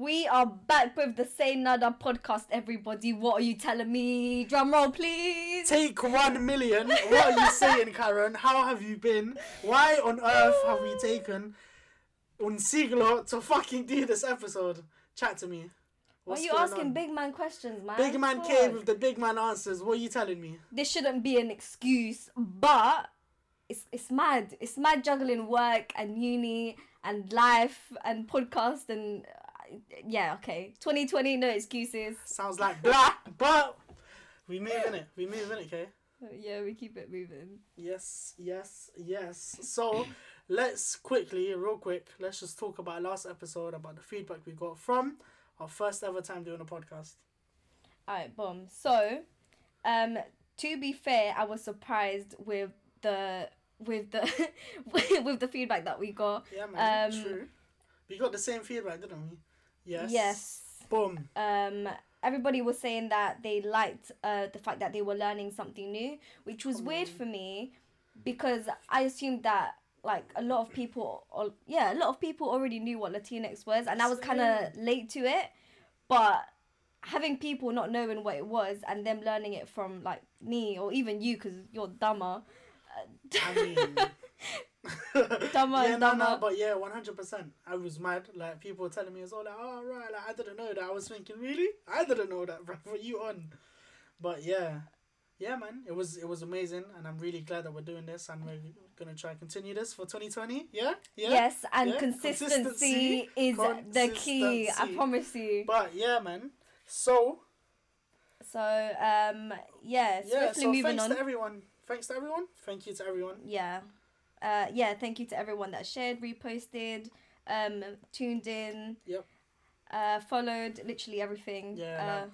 We are back with the Say Nada podcast, everybody. What are you telling me? Drum roll, please. Take one million. What are you saying, Karen? How have you been? Why on earth have we taken un siglo to fucking do this episode? Chat to me. Why are you asking on? big man questions, man? Big man came with the big man answers. What are you telling me? This shouldn't be an excuse, but it's it's mad. It's mad juggling work and uni and life and podcast and yeah, okay. 2020, no excuses. Sounds like blah, but we move in it. We move in it, okay? Yeah, we keep it moving. Yes, yes, yes. So let's quickly, real quick, let's just talk about last episode about the feedback we got from our first ever time doing a podcast. Alright, boom. So, um, to be fair, I was surprised with the with the with the feedback that we got. Yeah, man. Um, true. We got the same feedback, didn't we? Yes. Yes. Boom. Um, everybody was saying that they liked uh the fact that they were learning something new, which was weird on. for me because I assumed that like a lot of people, or yeah, a lot of people already knew what Latinx was, and I was kind of late to it, but having people not knowing what it was and them learning it from like me or even you because you're dumber I mean. Dumber yeah, and no, no, but yeah, one hundred percent. I was mad. Like people were telling me as all Like, oh right, like I didn't know that. I was thinking, really? I didn't know that, bro. What you on? But yeah, yeah, man. It was it was amazing, and I'm really glad that we're doing this, and we're gonna try and continue this for 2020. Yeah, yeah. yes and yeah, consistency, consistency, is the key i promise you But yeah, man. So so um yeah yeah, so moving thanks on to everyone. Thanks to everyone. Thank you to everyone. yeah uh yeah thank you to everyone that shared reposted um tuned in Yep. uh followed literally everything Yeah, uh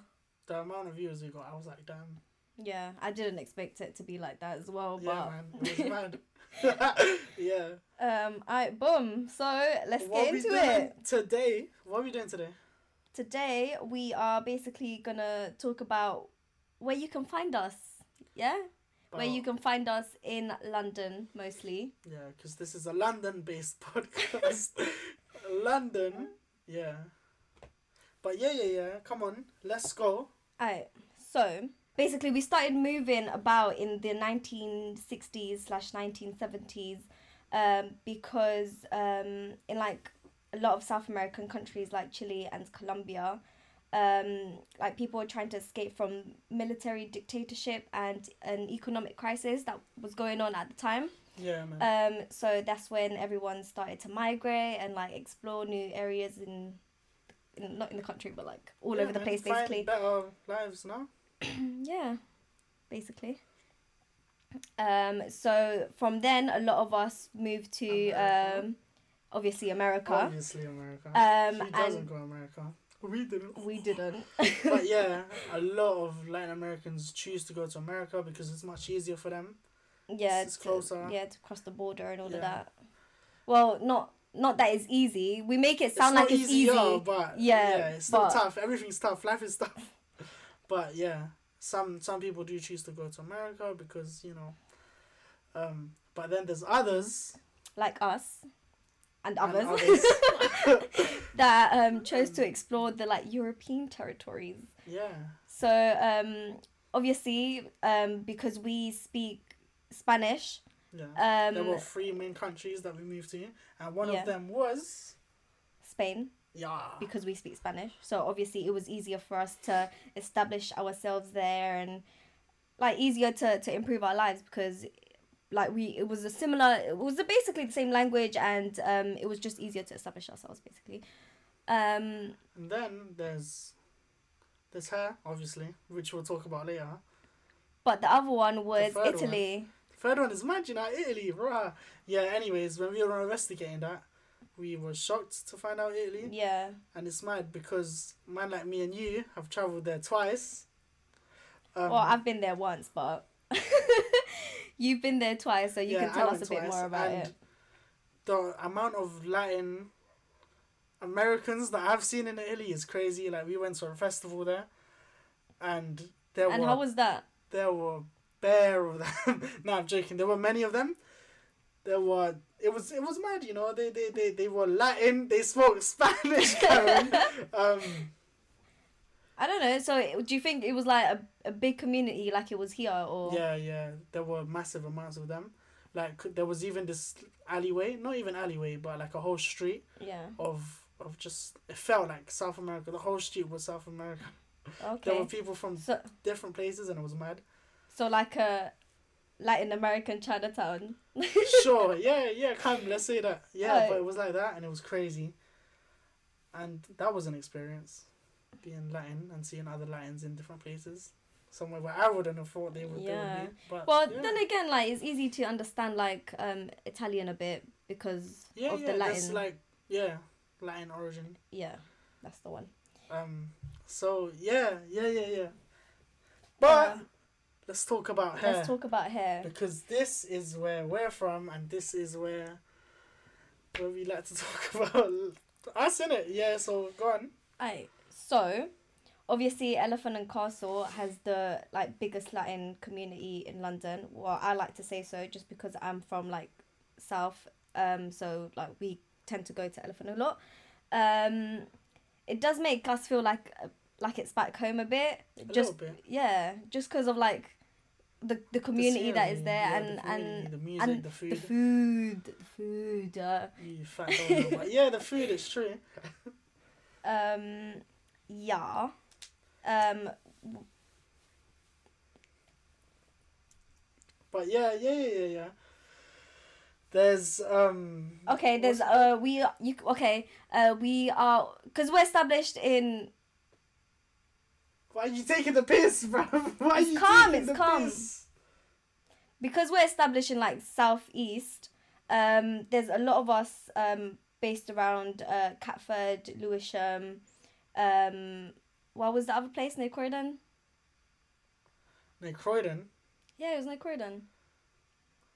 The amount of views we got, I was like, damn. yeah i didn't expect it to be like that as well Yeah, but man. It was mad. yeah. um i boom so let's what get into it today? What are we doing today? today we are basically gonna talk about where you can find us yeah where you can find us in london mostly Yeah, because this is a London-based podcast. London. Yeah. But yeah, yeah, yeah. Come on, let's go. Alright, so basically we started moving about in the 1960s slash 1970s um, because um, in like a lot of South American countries like Chile and Colombia, um, like people were trying to escape from military dictatorship and an economic crisis that was going on at the time. Yeah, man. Um, so that's when everyone started to migrate and like explore new areas in, in not in the country but like all Yeah, over the man, place find basically. better lives now. yeah, basically. Um, so from then, a lot of us moved to America. um, obviously America. Obviously, America. Um, Who doesn't and go America? We didn't. we didn't. but yeah, a lot of Latin Americans choose to go to America because it's much easier for them. yeah, It's closer. yeah, to cross the border and all Yeah. of that. Well, not not that it's easy. We make it sound it's like it's easier, easy. but Yeah, yeah, it's still but- tough. Everything's tough. Life is tough. but yeah, some some people do choose to go to America because you know. Um, but then there's others. like us and and others, others. that um, chose to explore the like European territories. yeah. So um, obviously, um, because we speak Spanish, Yeah. there were um, three main countries that we moved to, and one Yeah. of them was Spain, yeah. because we speak Spanish. So obviously, it was easier for us to establish ourselves there and like easier to to improve our lives because like we it was a similar it was basically the same language and um it was just easier to establish ourselves basically um And then there's there's her, obviously, which we'll talk about later. but the other one was third one. italy Third one is mad, you know, Italy, bruh. Yeah, anyways, when we were investigating that, we were shocked to find out Italy. yeah And it's mad because man like me and you have travelled there twice. Um, well i've been there once but you've been there twice so you yeah, can tell us a bit more about it The amount of Latin Americans that I've seen in Italy is crazy. Like we went to a festival there, and there and were how was that there were bare of them. no, I'm joking. There were many of them. There were it was it was mad, you know. They they they, they were Latin. They spoke Spanish, Karen. um, I don't know. So do you think it was like a, a big community like it was here or yeah, yeah. There were massive amounts of them. Like there was even this alleyway, not even alleyway, but like a whole street Yeah. of of just. It felt like South America. The whole street was South America. Okay. there were people from So different places, and it was mad. so like uh, a Latin American Chinatown. sure, yeah, yeah, kind of. Let's say that. Yeah, Right. but it was like that, and it was crazy. And that was an experience, being Latin and seeing other Latins in different places, somewhere where I wouldn't have thought they would. Yeah. They would be. But Well, yeah. then again, like it's easy to understand like um Italian a bit because yeah, of yeah, the that's Latin. like yeah, Latin origin. yeah, that's the one. Um. So yeah, yeah, yeah, yeah. But Um, let's talk about hair let's talk about hair. because this is where we're from, and this is where where we like to talk about us in it. Yeah. So go on. Alright, so obviously Elephant and Castle has the like biggest Latin community in London. Well, I like to say so just because I'm from like South. Um, so like we tend to go to Elephant a lot. Um, it does make us feel like like it's back home a bit. A just little bit. yeah, just because of like the the community that is there yeah, and the and the music, and the food. the food, the food. Uh, You fat don't yeah, the food is true. um, yeah. Um, But yeah, yeah, yeah, yeah, yeah. There's um. okay, there's uh we you okay uh we are because we're established in Why are you taking the piss, bro? Why are It's you calm, taking it's the calm. piss? because we're established in like southeast. Um, there's a lot of us um based around uh Catford, Lewisham. Um, what was the other place near Croydon? Near Croydon, Yeah, it was near Croydon.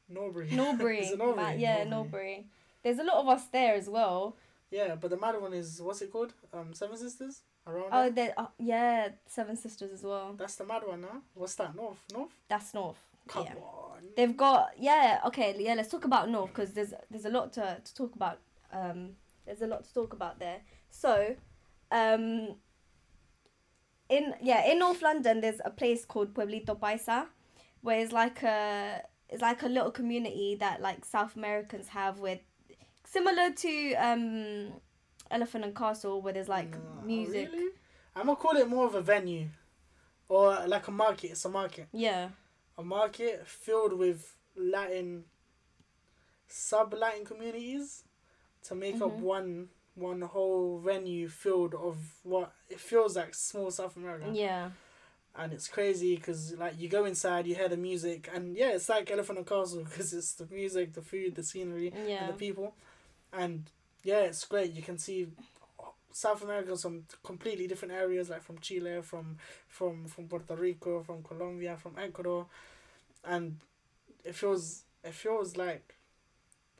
Norbury. Norbury. Norbury? Ma- yeah, Norbury. There's a lot of us there as well. Yeah, but the mad one is what's it called? Um, Seven Sisters around. Oh, there? Oh, yeah, Seven Sisters as well. That's the mad one, now. What's that? North, North. That's North. Come yeah. on. They've got yeah. Okay, yeah. Let's talk about North because there's there's a lot to to talk about. Um, there's a lot to talk about there. So, um. In yeah, in North London, there's a place called Pueblito Paisa, where it's like a it's like a little community that like South Americans have with similar to um Elephant and Castle, where there's like No, music. Really? I'm gonna call it more of a venue, or like a market. It's a market. Yeah. a market filled with Latin sub Latin communities to make up Mhm. one one whole venue filled of what it feels like small South America. Yeah. And it's crazy because like you go inside, you hear the music, and yeah, it's like Elephant and Castle because it's the music, the food, the scenery, Yeah. and the people, and yeah, it's great. You can see South America, some completely different areas, like from Chile, from from from Puerto Rico, from Colombia, from Ecuador, and it feels it feels like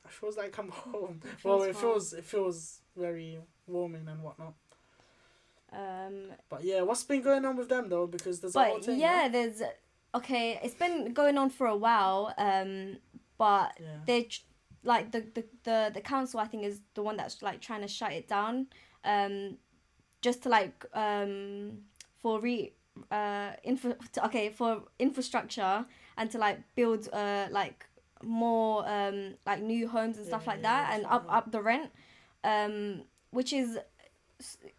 it feels like I'm home. It well, it home. feels it feels very warming and whatnot. Um. But yeah, what's been going on with them though? Because there's a whole but thing. yeah, there's okay. It's been going on for a while. Um, but Yeah. they like the, the the the council. I think is the one that's like trying to shut it down. Um, just to like um for re uh infra to, okay for infrastructure and to like build uh like more um like new homes and stuff like yeah, that and up up the rent um which is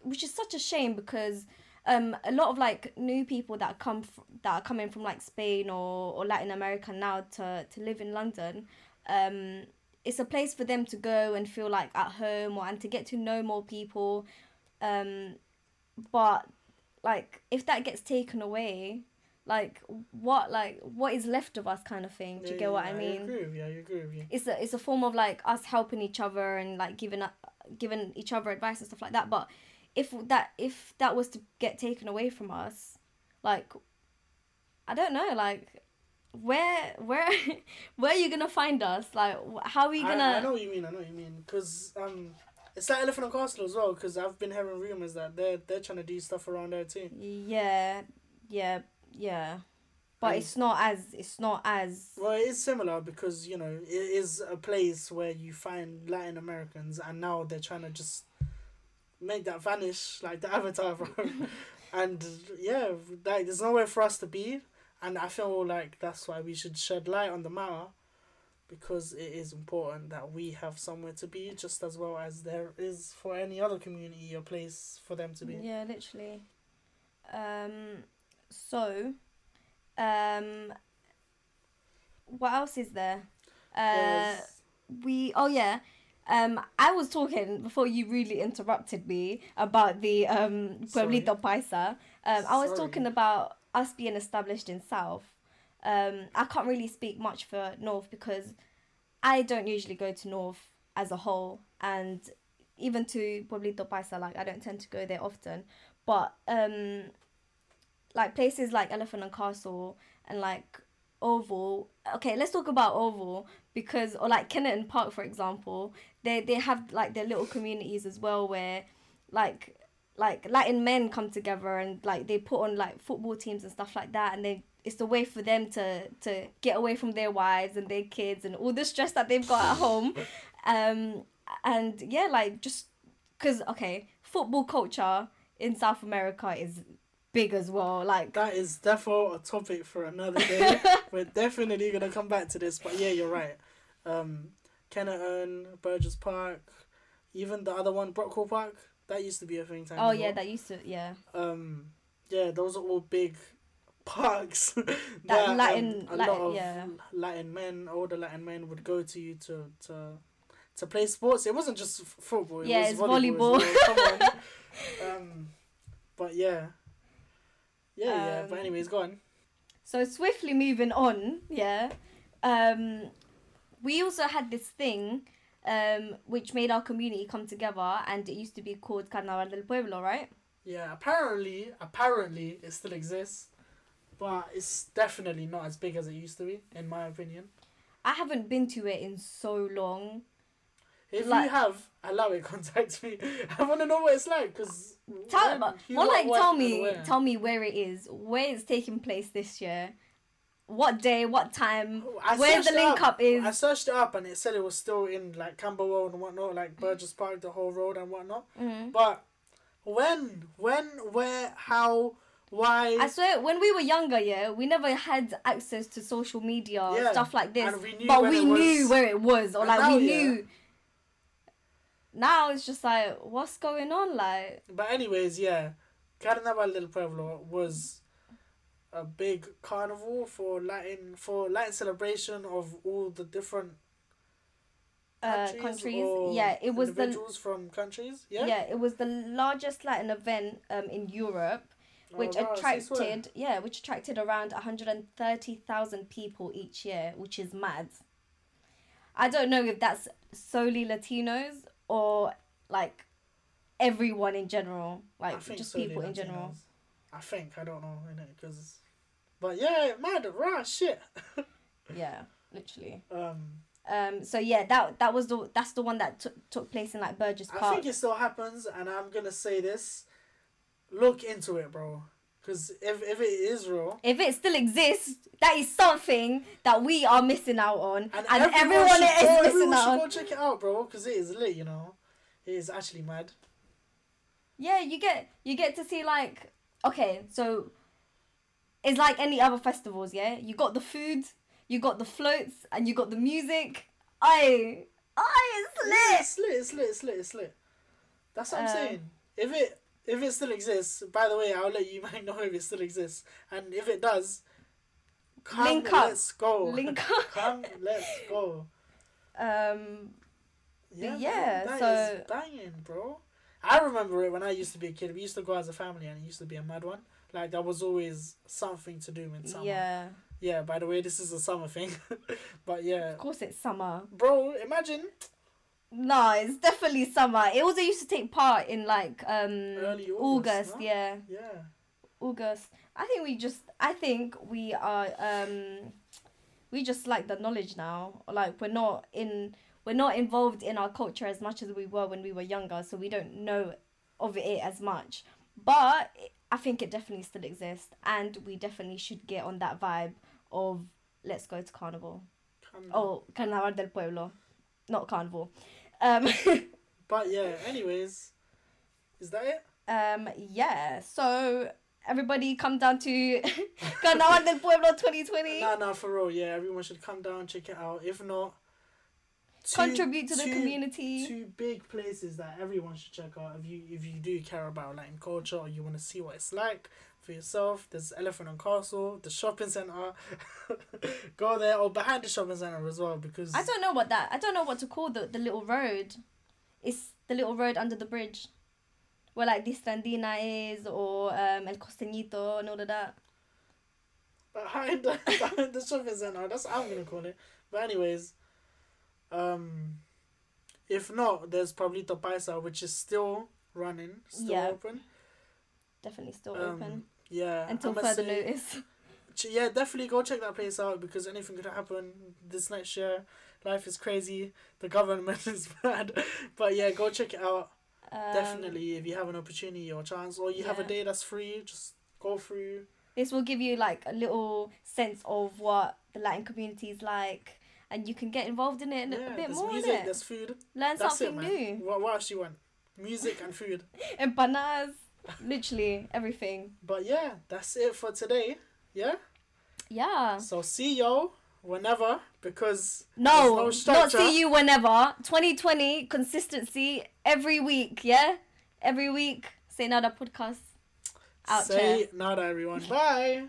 which is such a shame because um a lot of like new people that come f- that are coming from like Spain or, or Latin America now to to live in London um it's a place for them to go and feel like at home or and to get to know more people um but like if that gets taken away like what like what is left of us kind of thing do you Yeah, get what yeah, I mean agree with you. I agree with you. it's a it's a form of like us helping each other and like giving up giving each other advice and stuff like that but if that if that was to get taken away from us like i don't know like where where where are you gonna find us like how are we gonna I know what you mean. I know what you mean. Cause um, it's like Elephant and Castle as well. Cause I've been hearing rumors that they're they're trying to do stuff around there too. yeah yeah yeah but it's not as it's not as Well, it is similar because you know it is a place where you find Latin Americans, and now they're trying to just make that vanish like the Avatar, and yeah, like there's nowhere for us to be, and I feel like that's why we should shed light on the matter, because it is important that we have somewhere to be, just as well as there is for any other community a place for them to be. Yeah, literally. Um, so, um, what else is there? Uh, we oh yeah. Um, I was talking before you really interrupted me about the um Sorry. Pueblito Paisa. Um, I was Sorry. talking about us being established in South. Um, I can't really speak much for North because I don't usually go to North as a whole, and even to Pueblito Paisa, like I don't tend to go there often. But um, like places like Elephant and Castle and like Oval. Okay, let's talk about Oval because or like Kennington Park for example. They they have like their little communities as well where like like Latin men come together and like they put on like football teams and stuff like that and they it's a way for them to to get away from their wives and their kids and all the stress that they've got at home um and yeah like just because okay football culture in south america is big as well like That is definitely a topic for another day. We're definitely gonna come back to this, but yeah, you're right. Um, Kennington, Burgess Park, even the other one, Brockwell Park, that used to be a thing. time oh yeah that used to yeah Um, yeah, those are all big parks that, That Latin- um, a Latin- lot of yeah. Latin men, older Latin men, would go to you to to to play sports. It wasn't just f- football. It Yeah, was it's volleyball. volleyball. well. Um, but yeah, yeah, yeah. But Um, anyways, go on. So swiftly moving on, yeah. Um, we also had this thing, um, which made our community come together, and it used to be called Carnaval del Pueblo, right? Yeah, apparently, apparently it still exists, but it's definitely not as big as it used to be, in my opinion. I haven't been to it in so long. If Like- you have, allow it, contact me. I want to know what it's like, because Tell, more like tell me, tell me where it is, where it's taking place this year, what day, what time, I where the link up is. I searched it up and it said it was still in like Camberwell and whatnot, like Burgess Park, the whole road and whatnot. Mhm. But when, when, where, how, why? I swear, when we were younger, yeah, we never had access to social media Yeah, stuff like this. and we knew but we it knew where it was, or And like now, we yeah. Now it's just like, what's going on? Like, But anyways, yeah, Carnaval del Pueblo was a big carnival for Latin for Latin celebration of all the different uh, countries. countries. Yeah, it was the individuals from countries. Yeah, yeah, it was the largest Latin event um in Europe, Oh, which wow, I swear. attracted yeah, which attracted around one hundred and thirty thousand people each year, which is mad. I don't know if that's solely Latinos or like everyone in general, like just so, people in general. I think I don't know, because. But yeah, mad, rah, shit. Yeah, literally. Um, Um. So yeah, that that was the that's the one that took took place in like Burgess Park. I think it still happens, and I'm gonna say this: look into it, bro. Because if if it is real, if it still exists, that is something that we are missing out on, and, and, everyone, should is missing everyone out. should go check it out, bro. Because it is lit, you know. It is actually mad. Yeah, you get you get to see like okay, so it's like any other festivals, yeah? You got the food, you got the floats, and you got the music. I I it's lit. it's lit. It's lit. It's lit. It's lit. That's what I'm Um, saying. If it if it still exists, by the way, I'll let you might know if it still exists, and if it does, come, Link up. let's go. Link up. come, let's go. Um Yeah, yeah, so- is banging, bro. I remember it when I used to be a kid. We used to go as a family, and it used to be a mad one. Like there was always something to do in summer. yeah. Yeah. By the way, this is a summer thing, but yeah, Of course it's summer. bro. Imagine No, it's definitely summer. It also used to take part in like um Early August, August, yeah. yeah. August. I think we just I think we are um we just like the knowledge now. Like we're not in we're not involved in our culture as much as we were when we were younger, so we don't know of it as much. But I think it definitely still exists, and we definitely should get on that vibe of let's go to carnival. Come- Oh, Carnaval del Pueblo, not carnival. Um, But yeah, anyways, is that it? um, yeah. So everybody come down to Carnaval del Pueblo 2020. Nah, nah, for real. Yeah, everyone should come down, check it out. If not, two- Contribute to the community. Two big places that everyone should check out if you if you do care about Latin culture or you want to see what it's like for yourself. There's Elephant and Castle, the shopping center. Go there or behind the shopping center as well because I don't know what that. I don't know what to call the the little road. It's the little road under the bridge, where like Distrandina is, or um, El Costeñito and all of that. behind the, behind the shopping center. That's what I'm gonna call it. But anyways, um, if not, there's Pueblito Paisa, which is still running, still Yeah. open. Definitely still Um, open Yeah. until further say- notice. Yeah, definitely go check that place out because anything could happen this next year. Life is crazy. The government is bad, but yeah, go check it out. Um, definitely, if you have an opportunity or chance, or you have a day that's free, just go through. This will give you like a little sense of what the Latin community is like, and you can get involved in it a bit there's more. music, there's food. Learn That's it, something man. new. What, what else you want? Music and food. Empanadas, literally everything. But yeah, that's it for today. Yeah. Yeah. So see y'all whenever because No, no not see you whenever. 2020 consistency every week. Yeah, every week. Say Nada podcast. Out say nada everyone. Bye.